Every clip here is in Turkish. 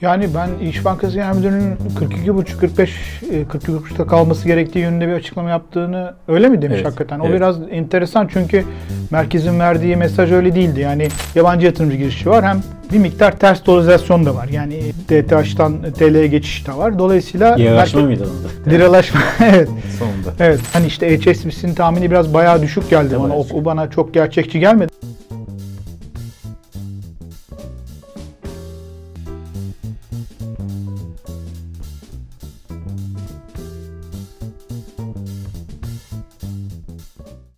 Yani ben İş Bankası Genel Müdürü'nün 42,5-45 42,5'ta kalması gerektiği yönünde bir açıklama yaptığını öyle mi demiş Evet, hakikaten? O evet. biraz enteresan çünkü merkezin verdiği mesaj öyle değildi. Yani yabancı yatırımcı girişi var hem bir miktar ters dolarizasyon da var. Yani DTH'dan TL'ye geçiş de var. Dolayısıyla Yarışma merkez- mıydı onda? Liralaşma evet. Sonunda. Evet. Hani işte HSBC'nin tahmini biraz bayağı düşük geldi Tabii. bana. O, o bana çok gerçekçi gelmedi.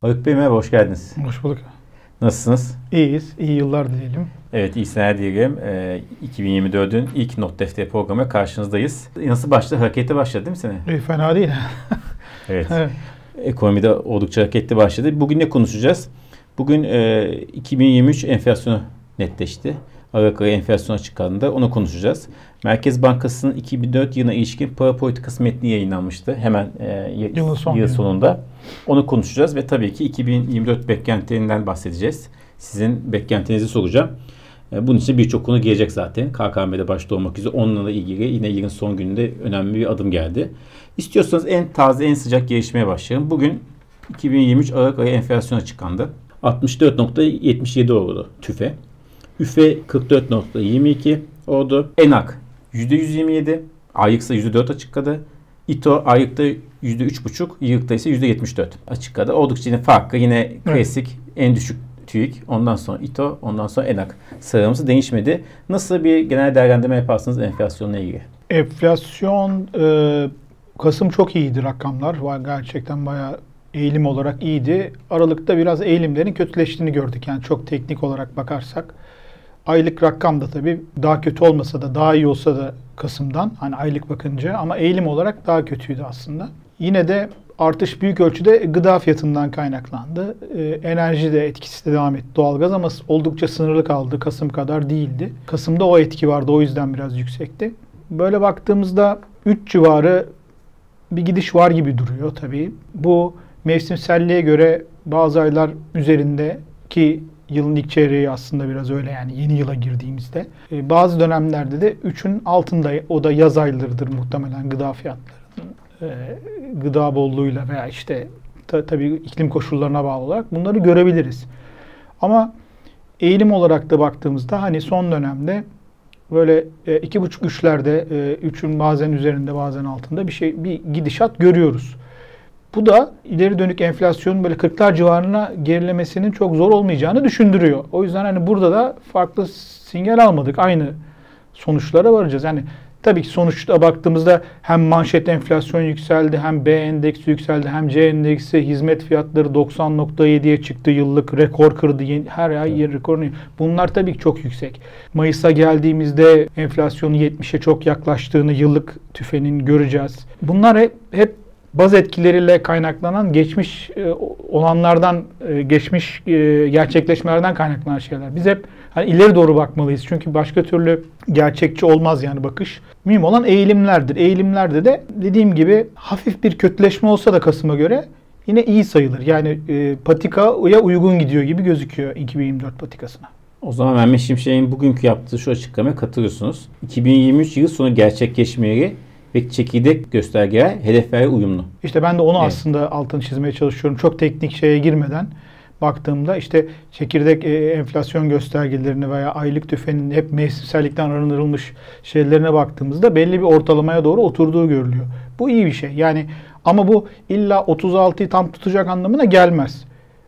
Haluk Bey merhaba, hoş geldiniz. Hoş bulduk. Nasılsınız? İyiyiz. iyi yıllar dileyelim. Evet, iyi seneler diyelim. Ee, 2024'ün ilk Not Defteri programı karşınızdayız. Nasıl başladı? Hareketli başladı değil mi sene? İyi, fena değil. Evet. evet. Ekonomide oldukça hareketli başladı. Bugün ne konuşacağız? Bugün e, 2023 enflasyonu netleşti. Aralık ayı enflasyon açıklandığında onu konuşacağız. Merkez Bankası'nın 2004 yılına ilişkin para politikası metni yayınlanmıştı. Hemen e, y- Yılın son yıl sonunda. Onu konuşacağız ve tabii ki 2024 beklentilerinden bahsedeceğiz. Sizin beklentinizi soracağım. E, Bunun için birçok konu gelecek zaten. KKM'de başta olmak üzere onunla ilgili yine yılın son gününde önemli bir adım geldi. İstiyorsanız en taze, en sıcak gelişmeye başlayalım. Bugün 2023 Aralık ayı enflasyon açıklandı. 64.77 oldu TÜFE. üfe 44.22 oldu. ENAK %127. AYX'a %4 açıkladı. İTO aylıkta %3,5, yıllıkta ise %74 açıkladı. Oldukça yine farklı. Yine klasik en düşük TÜİK, ondan sonra İTO, ondan sonra ENAK sıralaması değişmedi. Nasıl bir genel değerlendirme yaparsınız enflasyonla ilgili? Enflasyon e, Kasım çok iyiydi rakamlar. Gerçekten bayağı eğilim olarak iyiydi. Aralıkta biraz eğilimlerin kötüleştiğini gördük. Yani çok teknik olarak bakarsak. Aylık rakam da tabii daha kötü olmasa da daha iyi olsa da Kasım'dan hani aylık bakınca ama eğilim olarak daha kötüydü aslında. Yine de artış büyük ölçüde gıda fiyatından kaynaklandı. Ee, enerji de etkisi de devam etti. Doğalgaz ama oldukça sınırlı kaldı. Kasım kadar değildi. Kasım'da o etki vardı. O yüzden biraz yüksekti. Böyle baktığımızda 3 civarı bir gidiş var gibi duruyor tabii. Bu mevsimselliğe göre bazı aylar üzerinde ki yılın ilk çeyreği aslında biraz öyle yani yeni yıla girdiğimizde. Ee, bazı dönemlerde de 3'ün altında o da yaz aylarıdır muhtemelen gıda fiyatlarının e, gıda bolluğuyla veya işte ta, tabii iklim koşullarına bağlı olarak bunları görebiliriz. Ama eğilim olarak da baktığımızda hani son dönemde böyle e, iki buçuk üçlerde e, üçün bazen üzerinde bazen altında bir şey bir gidişat görüyoruz. Bu da ileri dönük enflasyonun böyle 40'lar civarına gerilemesinin çok zor olmayacağını düşündürüyor. O yüzden hani burada da farklı sinyal almadık. Aynı sonuçlara varacağız. Yani tabii ki sonuçta baktığımızda hem manşet enflasyon yükseldi, hem B endeksi yükseldi, hem C endeksi hizmet fiyatları 90.7'ye çıktı yıllık rekor kırdı. Her ay yeni rekorunu. Bunlar tabii ki çok yüksek. Mayıs'a geldiğimizde enflasyonun 70'e çok yaklaştığını yıllık tüfenin göreceğiz. Bunlar hep, hep baz etkileriyle kaynaklanan geçmiş e, olanlardan, e, geçmiş e, gerçekleşmelerden kaynaklanan şeyler. Biz hep hani ileri doğru bakmalıyız. Çünkü başka türlü gerçekçi olmaz yani bakış. Mühim olan eğilimlerdir. Eğilimlerde de dediğim gibi hafif bir kötüleşme olsa da Kasım'a göre yine iyi sayılır. Yani e, patikaya uygun gidiyor gibi gözüküyor 2024 patikasına. O zaman Mehmet Şimşek'in bugünkü yaptığı şu açıklamaya katılıyorsunuz. 2023 yıl sonu gerçekleşmeleri ve çekirdek göstergeler hedeflere uyumlu. İşte ben de onu Evet. aslında altını çizmeye çalışıyorum. Çok teknik şeye girmeden baktığımda işte çekirdek e, enflasyon göstergelerine veya aylık tüfenin hep mevsimsellikten arındırılmış şeylerine baktığımızda belli bir ortalamaya doğru oturduğu görülüyor. Bu iyi bir şey. Yani ama bu illa 36'yı tam tutacak anlamına gelmez.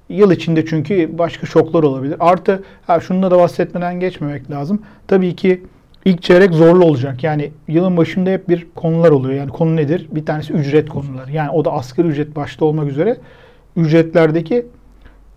Yıl içinde çünkü başka şoklar olabilir. Artı ha şunu da bahsetmeden geçmemek lazım. Tabii ki ilk çeyrek zorlu olacak. Yani yılın başında hep bir konular oluyor. Yani konu nedir? Bir tanesi ücret konuları. Yani o da asgari ücret başta olmak üzere ücretlerdeki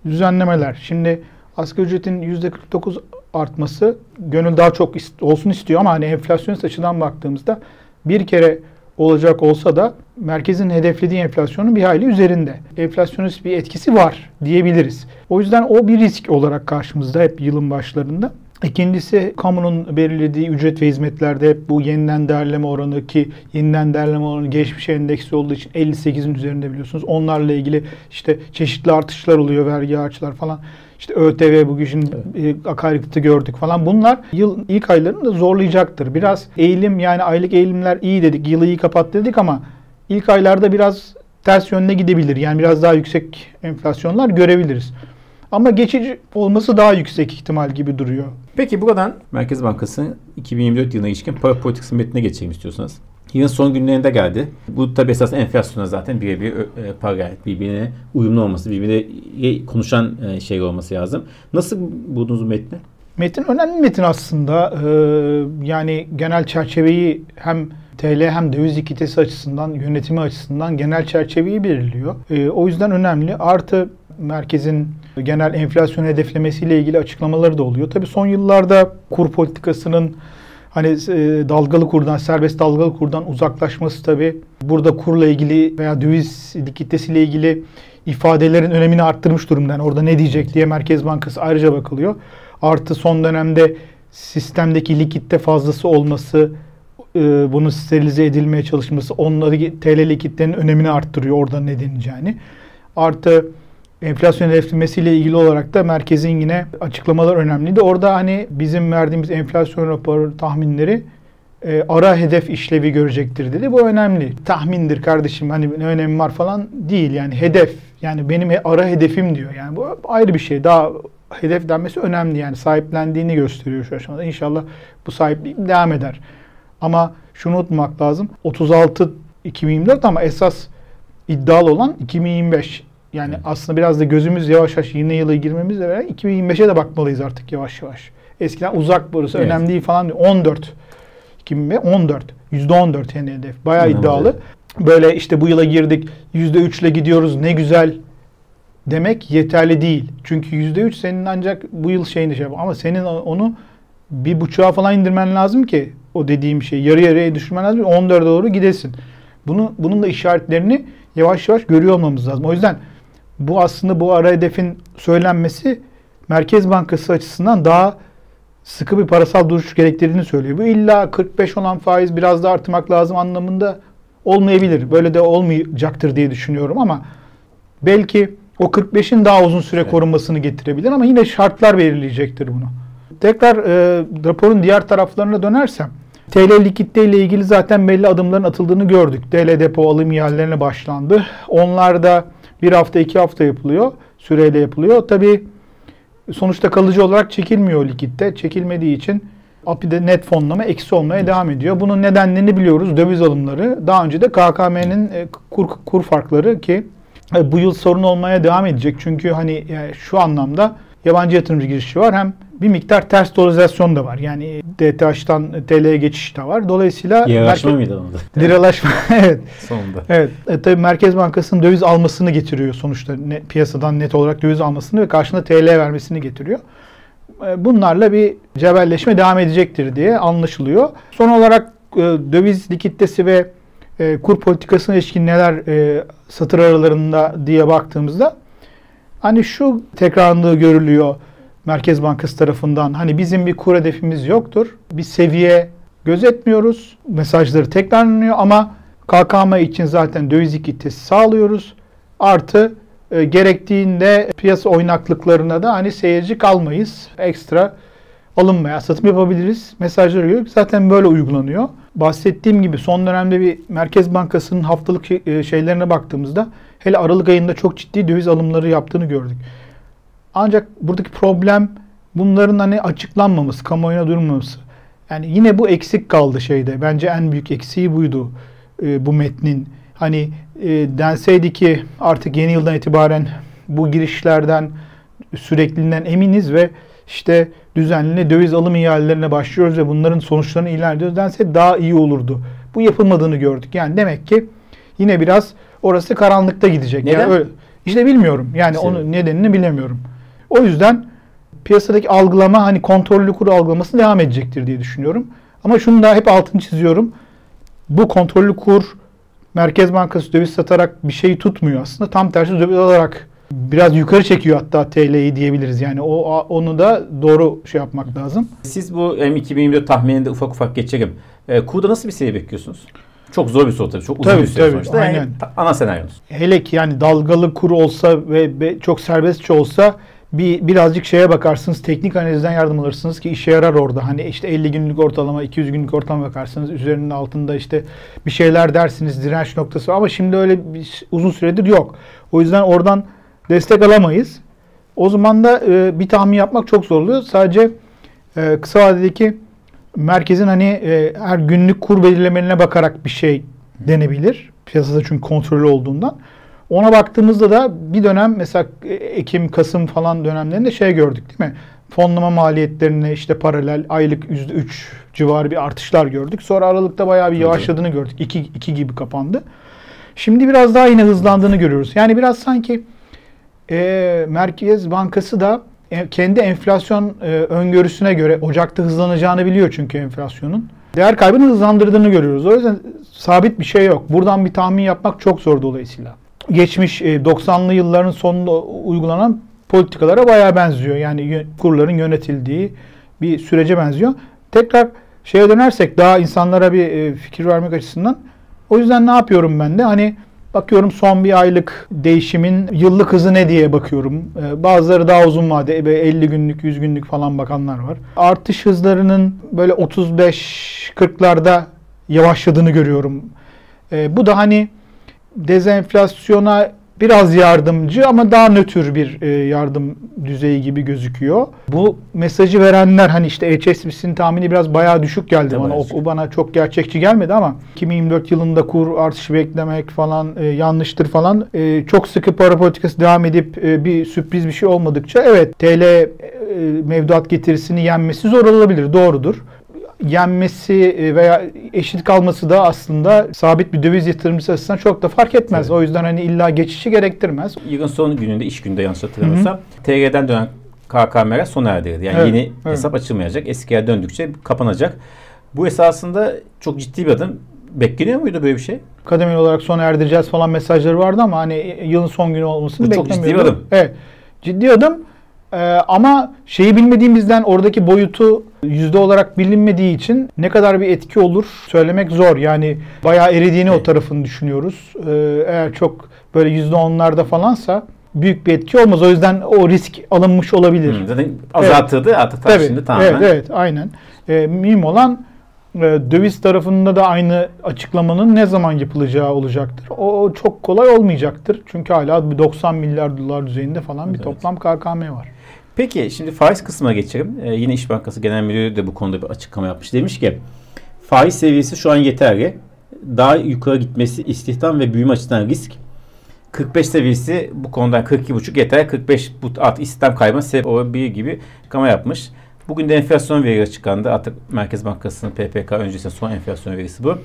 düzenlemeler. Şimdi asgari ücretin %49 artması gönül daha çok olsun istiyor ama hani enflasyonist açıdan baktığımızda bir kere olacak olsa da merkezin hedeflediği enflasyonun bir hayli üzerinde. Enflasyonist bir etkisi var diyebiliriz. O yüzden o bir risk olarak karşımızda hep yılın başlarında. İkincisi kamunun belirlediği ücret ve hizmetlerde hep bu yeniden değerleme oranı ki yeniden değerleme oranı geçmiş endeksi olduğu için 58'in üzerinde biliyorsunuz. Onlarla ilgili işte çeşitli artışlar oluyor, vergi artışlar falan. işte ÖTV bugün evet. E, akaryakıtı gördük falan. Bunlar yıl ilk aylarını da zorlayacaktır. Biraz eğilim yani aylık eğilimler iyi dedik. Yılı iyi kapat dedik ama ilk aylarda biraz ters yönde gidebilir. Yani biraz daha yüksek enflasyonlar görebiliriz. Ama geçici olması daha yüksek ihtimal gibi duruyor. Peki buradan Merkez Bankası 2024 yılına ilişkin para politikası metnine geçelim istiyorsanız. Yılın son günlerinde geldi. Bu tabi esas enflasyona zaten birebir e, para birbirine uyumlu olması, birbirine konuşan e, şey olması lazım. Nasıl buldunuz metni? Metin önemli metin aslında. Ee, yani genel çerçeveyi hem TL hem döviz likiditesi açısından, yönetimi açısından genel çerçeveyi belirliyor. Ee, o yüzden önemli. Artı merkezin genel enflasyon hedeflemesiyle ilgili açıklamaları da oluyor. Tabii son yıllarda kur politikasının hani e, dalgalı kurdan, serbest dalgalı kurdan uzaklaşması tabii burada kurla ilgili veya döviz likiditesiyle ilgili ifadelerin önemini arttırmış durumda. Yani orada ne diyecek diye Merkez Bankası ayrıca bakılıyor. Artı son dönemde sistemdeki likitte fazlası olması, e, bunun sterilize edilmeye çalışması onları TL likitlerin önemini arttırıyor orada ne deneyeceğini. Artı enflasyon hedeflemesiyle ilgili olarak da merkezin yine açıklamalar önemliydi. Orada hani bizim verdiğimiz enflasyon raporu tahminleri e, ara hedef işlevi görecektir dedi. Bu önemli. Tahmindir kardeşim hani ne önemi var falan değil yani hedef. Yani benim ara hedefim diyor. Yani bu ayrı bir şey. Daha hedef denmesi önemli yani sahiplendiğini gösteriyor şu aşamada. İnşallah bu sahiplik devam eder. Ama şunu unutmak lazım. 36 2024 ama esas iddialı olan 2025. Yani aslında biraz da gözümüz yavaş yavaş yeni yıla girmemizle beraber 2025'e de bakmalıyız artık yavaş yavaş. Eskiden uzak burası evet. önemli değil falan diyor. 14. 2005 14. %14 yani hedef. Bayağı İnanılmaz. iddialı. Böyle işte bu yıla girdik. %3 ile gidiyoruz. Ne güzel demek yeterli değil. Çünkü %3 senin ancak bu yıl şeyini şey ama senin onu bir buçuğa falan indirmen lazım ki o dediğim şey yarı yarıya düşürmen lazım. 14'e doğru gidesin. Bunu, bunun da işaretlerini yavaş yavaş görüyor olmamız lazım. O yüzden bu aslında bu ara hedefin söylenmesi Merkez Bankası açısından daha sıkı bir parasal duruş gerektirdiğini söylüyor. Bu illa 45 olan faiz biraz da artmak lazım anlamında olmayabilir. Böyle de olmayacaktır diye düşünüyorum ama belki o 45'in daha uzun süre korunmasını getirebilir ama yine şartlar belirleyecektir bunu. Tekrar e, raporun diğer taraflarına dönersem TL likitte ile ilgili zaten belli adımların atıldığını gördük. TL depo alım ihalelerine başlandı. Onlar da bir hafta iki hafta yapılıyor. Süreyle yapılıyor. Tabi sonuçta kalıcı olarak çekilmiyor likitte. Çekilmediği için API'de net fonlama eksi olmaya devam ediyor. Bunun nedenlerini biliyoruz. Döviz alımları. Daha önce de KKM'nin e, kur, kur farkları ki e, bu yıl sorun olmaya devam edecek. Çünkü hani yani şu anlamda yabancı yatırımcı girişi var. Hem bir miktar ters dolarizasyon da var. Yani DTH'tan TL'ye geçiş de var. Dolayısıyla Liralaşma merkez... mıydı onda? Liralaşma evet. Sonunda. Evet. E, tabii Merkez Bankası'nın döviz almasını getiriyor sonuçta. Ne, piyasadan net olarak döviz almasını ve karşında TL vermesini getiriyor. E, bunlarla bir cebelleşme devam edecektir diye anlaşılıyor. Son olarak e, döviz likiditesi ve e, kur politikasına ilişkin neler e, satır aralarında diye baktığımızda hani şu tekrarlığı görülüyor Merkez Bankası tarafından. Hani bizim bir kur hedefimiz yoktur. Bir seviye gözetmiyoruz. Mesajları tekrarlanıyor ama KKM için zaten döviz likiditesi sağlıyoruz. Artı e, gerektiğinde piyasa oynaklıklarına da hani seyirci kalmayız. Ekstra alınmaya satım yapabiliriz. Mesajları görüyoruz. Zaten böyle uygulanıyor. Bahsettiğim gibi son dönemde bir Merkez Bankası'nın haftalık e, şeylerine baktığımızda hele Aralık ayında çok ciddi döviz alımları yaptığını gördük. Ancak buradaki problem bunların hani açıklanmaması, kamuoyuna duyurulmaması. Yani yine bu eksik kaldı şeyde. Bence en büyük eksiği buydu e, bu metnin. Hani e, denseydi ki artık yeni yıldan itibaren bu girişlerden sürekliliğinden eminiz ve işte düzenli döviz alım ihalelerine başlıyoruz ve bunların sonuçlarını ilan ediyoruz dense daha iyi olurdu. Bu yapılmadığını gördük. Yani demek ki yine biraz orası karanlıkta gidecek. Neden? Yani öyle, işte bilmiyorum. Yani Senin. onun nedenini bilemiyorum. O yüzden piyasadaki algılama hani kontrollü kur algılaması devam edecektir diye düşünüyorum. Ama şunu da hep altını çiziyorum. Bu kontrollü kur Merkez Bankası döviz satarak bir şeyi tutmuyor aslında. Tam tersi döviz alarak biraz yukarı çekiyor hatta TL'yi diyebiliriz. Yani o onu da doğru şey yapmak lazım. Siz bu M2024 tahmininde ufak ufak geçelim. E, kurda nasıl bir seviye bekliyorsunuz? Çok zor bir soru tabii. Çok uzun tabii, bir süre tabii, sonuçta. Aynen. Yani, ana senaryonuz. Hele ki yani dalgalı kur olsa ve, ve çok serbestçe olsa bir birazcık şeye bakarsınız, teknik analizden yardım alırsınız ki işe yarar orada. Hani işte 50 günlük ortalama, 200 günlük ortalama bakarsınız. Üzerinin altında işte bir şeyler dersiniz, direnç noktası ama şimdi öyle bir, uzun süredir yok. O yüzden oradan destek alamayız. O zaman da e, bir tahmin yapmak çok zor oluyor. Sadece e, kısa vadedeki merkezin hani e, her günlük kur belirlemelerine bakarak bir şey denebilir. Piyasada çünkü kontrollü olduğundan. Ona baktığımızda da bir dönem mesela Ekim, Kasım falan dönemlerinde şey gördük değil mi? Fonlama maliyetlerine işte paralel aylık %3 civarı bir artışlar gördük. Sonra Aralık'ta bayağı bir yavaşladığını gördük. 2, 2 gibi kapandı. Şimdi biraz daha yine hızlandığını görüyoruz. Yani biraz sanki e, Merkez Bankası da e, kendi enflasyon e, öngörüsüne göre Ocak'ta hızlanacağını biliyor çünkü enflasyonun. Değer kaybını hızlandırdığını görüyoruz. O yüzden sabit bir şey yok. Buradan bir tahmin yapmak çok zor dolayısıyla. Geçmiş e, 90'lı yılların sonunda uygulanan politikalara bayağı benziyor. Yani kurların yönetildiği bir sürece benziyor. Tekrar şeye dönersek daha insanlara bir e, fikir vermek açısından o yüzden ne yapıyorum ben de? Hani Bakıyorum son bir aylık değişimin yıllık hızı ne diye bakıyorum. Ee, bazıları daha uzun vade 50 günlük 100 günlük falan bakanlar var. Artış hızlarının böyle 35-40'larda yavaşladığını görüyorum. Bu da hani dezenflasyona biraz yardımcı ama daha nötr bir e, yardım düzeyi gibi gözüküyor. Bu mesajı verenler hani işte HSBC'nin tahmini biraz bayağı düşük geldi bana. O, o bana çok gerçekçi gelmedi ama 2024 yılında kur artışı beklemek falan e, yanlıştır falan. E, çok sıkı para politikası devam edip e, bir sürpriz bir şey olmadıkça evet TL e, mevduat getirisini yenmesi zor olabilir. Doğrudur yenmesi e, veya eşit kalması da aslında sabit bir döviz yatırımcısı açısından çok da fark etmez. Evet. O yüzden hani illa geçişi gerektirmez. Yılın son gününde, iş günde yanlış hatırlamıyorsam TG'den dönen KKM'ler sona erdirildi. Yani evet, yeni evet. hesap açılmayacak. Eskiye döndükçe kapanacak. Bu esasında çok ciddi bir adım. Bekleniyor muydu böyle bir şey? Kademeli olarak sona erdireceğiz falan mesajları vardı ama hani yılın son günü olmasını beklemiyordum. Çok ciddi bir adım. Evet. Ciddi adım. Ee, ama şeyi bilmediğimizden oradaki boyutu yüzde olarak bilinmediği için ne kadar bir etki olur söylemek zor. Yani bayağı eridiğini o tarafını düşünüyoruz. Ee, eğer çok böyle yüzde onlarda falansa büyük bir etki olmaz. O yüzden o risk alınmış olabilir. Hmm, zaten azaltıldı evet. artık Tabii, şimdi tamamen. Evet, evet aynen. Ee, mühim olan e, döviz tarafında da aynı açıklamanın ne zaman yapılacağı olacaktır. O çok kolay olmayacaktır. Çünkü hala 90 milyar dolar düzeyinde falan bir evet. toplam KKM var. Peki şimdi faiz kısmına geçelim. Ee, yine İş Bankası Genel Müdürü de bu konuda bir açıklama yapmış. Demiş ki faiz seviyesi şu an yeterli. Daha yukarı gitmesi istihdam ve büyüme açısından risk. 45 seviyesi bu konudan 42,5 yeter. 45 bu artık istihdam kaybına sebep olabilir gibi açıklama yapmış. Bugün de enflasyon verileri açıklandı. Artık Merkez Bankası'nın PPK öncesi son enflasyon verisi bu.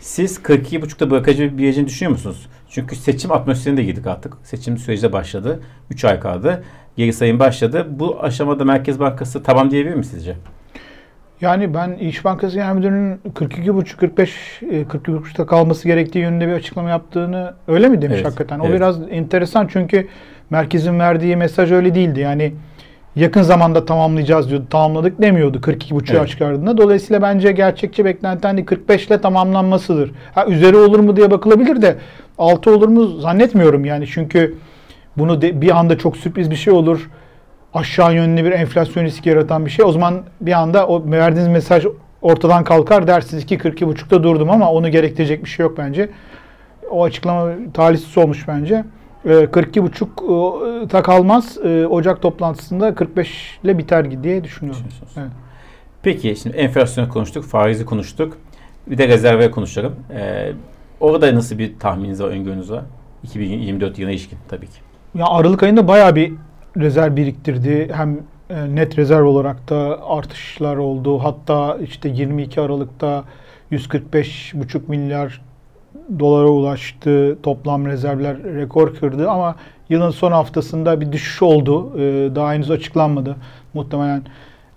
Siz 42,5'ta bırakıcı bir yerini düşünüyor musunuz? Çünkü seçim atmosferine de girdik artık. Seçim süreci de başladı. 3 ay kaldı geri sayım başladı. Bu aşamada Merkez Bankası tamam diyebilir mi sizce? Yani ben İş Bankası Genel Müdürü'nün 42,5-45 42,5'ta kalması gerektiği yönünde bir açıklama yaptığını öyle mi demiş evet, hakikaten? O evet. biraz enteresan çünkü merkezin verdiği mesaj öyle değildi. Yani yakın zamanda tamamlayacağız diyordu. Tamamladık demiyordu 42,5'u evet. çıkardığında. Dolayısıyla bence gerçekçi beklenti hani 45 ile tamamlanmasıdır. Ha üzeri olur mu diye bakılabilir de altı olur mu zannetmiyorum yani çünkü bunu de, bir anda çok sürpriz bir şey olur. Aşağı yönlü bir enflasyon riski yaratan bir şey. O zaman bir anda o verdiğiniz mesaj ortadan kalkar dersiniz ki 42.5'ta durdum ama onu gerektirecek bir şey yok bence. O açıklama talihsiz olmuş bence. 42.5'ta ee, kalmaz. Ee, Ocak toplantısında 45 ile biter diye düşünüyorum. Evet. Peki şimdi enflasyonu konuştuk, faizi konuştuk. Bir de rezerve konuşalım. Ee, orada nasıl bir tahmininiz var, öngörünüz var? 2024 yılına ilişkin tabii ki. Ya Aralık ayında bayağı bir rezerv biriktirdi. Hem e, net rezerv olarak da artışlar oldu. Hatta işte 22 Aralık'ta 145,5 milyar dolara ulaştı. Toplam rezervler rekor kırdı ama yılın son haftasında bir düşüş oldu. E, daha henüz açıklanmadı. Muhtemelen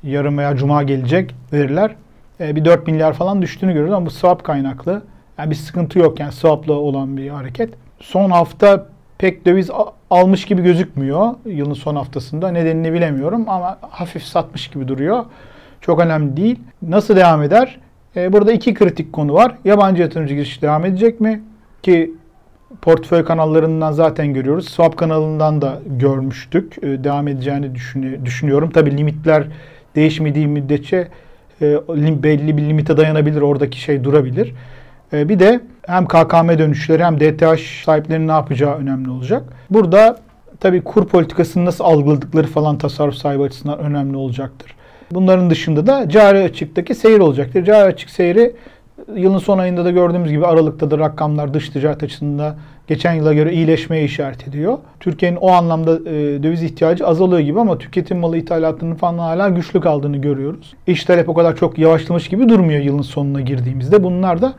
yarın veya cuma gelecek veriler. E, bir 4 milyar falan düştüğünü görüyoruz ama bu swap kaynaklı. Yani bir sıkıntı yok yani swap'la olan bir hareket. Son hafta pek döviz almış gibi gözükmüyor yılın son haftasında. Nedenini bilemiyorum ama hafif satmış gibi duruyor. Çok önemli değil. Nasıl devam eder? Ee, burada iki kritik konu var. Yabancı yatırımcı girişi devam edecek mi? Ki portföy kanallarından zaten görüyoruz. Swap kanalından da görmüştük. E, devam edeceğini düşünüyorum. Tabi limitler değişmediği müddetçe e, belli bir limite dayanabilir. Oradaki şey durabilir. E, bir de hem KKM dönüşleri hem DTH sahiplerinin ne yapacağı önemli olacak. Burada tabi kur politikasını nasıl algıladıkları falan tasarruf sahibi açısından önemli olacaktır. Bunların dışında da cari açıktaki seyir olacaktır. Cari açık seyri yılın son ayında da gördüğümüz gibi Aralık'ta da rakamlar dış ticaret açısından geçen yıla göre iyileşmeye işaret ediyor. Türkiye'nin o anlamda e, döviz ihtiyacı azalıyor gibi ama tüketim malı ithalatının falan hala güçlü kaldığını görüyoruz. İş talep o kadar çok yavaşlamış gibi durmuyor yılın sonuna girdiğimizde. Bunlar da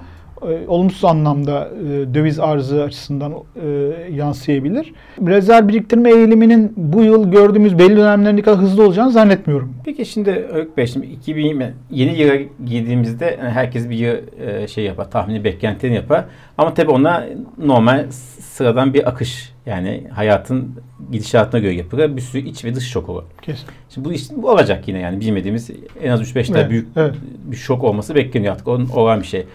olumsuz anlamda e, döviz arzı açısından e, yansıyabilir. Rezerv biriktirme eğiliminin bu yıl gördüğümüz belli dönemlerinde kadar hızlı olacağını zannetmiyorum. Peki şimdi Öykü Bey, şimdi 2000 yeni yıla girdiğimizde herkes bir yıl şey yapar, tahmini beklentilerini yapar. Ama tabii ona normal sıradan bir akış yani hayatın gidişatına göre yapılır. Bir sürü iç ve dış şok olur. Kesin. Şimdi bu iş bu olacak yine yani bilmediğimiz en az 3-5 tane evet, büyük evet. bir şok olması bekleniyor artık. Onun olan bir şey.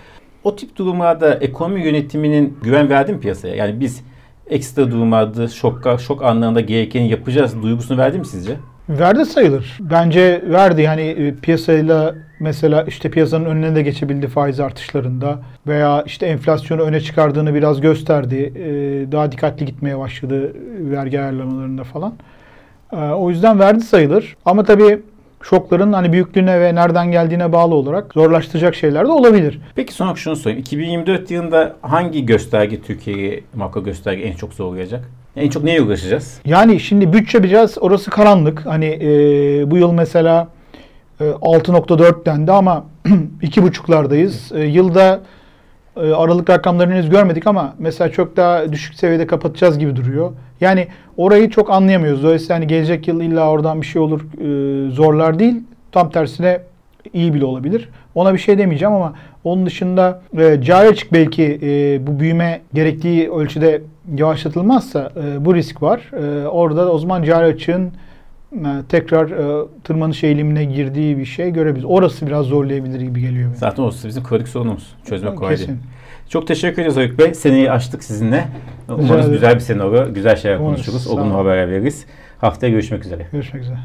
O tip durumlarda ekonomi yönetiminin güven verdi mi piyasaya? Yani biz ekstra durumlarda şok, şok anlarında gerekeni yapacağız duygusunu verdi mi sizce? Verdi sayılır. Bence verdi. Yani e, piyasayla mesela işte piyasanın önüne de geçebildi faiz artışlarında veya işte enflasyonu öne çıkardığını biraz gösterdi. E, daha dikkatli gitmeye başladı vergi ayarlamalarında falan. E, o yüzden verdi sayılır. Ama tabii şokların hani büyüklüğüne ve nereden geldiğine bağlı olarak zorlaştıracak şeyler de olabilir. Peki son olarak şunu sorayım. 2024 yılında hangi gösterge Türkiye'yi makro gösterge en çok zorlayacak? En çok neye uğraşacağız? Yani şimdi bütçe biraz orası karanlık. Hani e, bu yıl mesela e, 6.4 dendi ama 2.5'lardayız. E, yılda aralık rakamlarını henüz görmedik ama mesela çok daha düşük seviyede kapatacağız gibi duruyor. Yani orayı çok anlayamıyoruz. Dolayısıyla hani gelecek yıl illa oradan bir şey olur e, zorlar değil. Tam tersine iyi bile olabilir. Ona bir şey demeyeceğim ama onun dışında e, cari açık belki e, bu büyüme gerektiği ölçüde yavaşlatılmazsa e, bu risk var. E, orada o zaman cari açığın e, tekrar e, tırmanış eğilimine girdiği bir şey görebiliriz. Orası biraz zorlayabilir gibi geliyor. Benim. Zaten orası bizim kronik sorunumuz. Çözmek kolay değil. Çok teşekkür ederiz Öykü Bey. Seneyi açtık sizinle. Umarız güzel bir sene olur. Güzel şeyler konuşuruz. Olumlu haber veririz. Haftaya görüşmek üzere. Görüşmek üzere.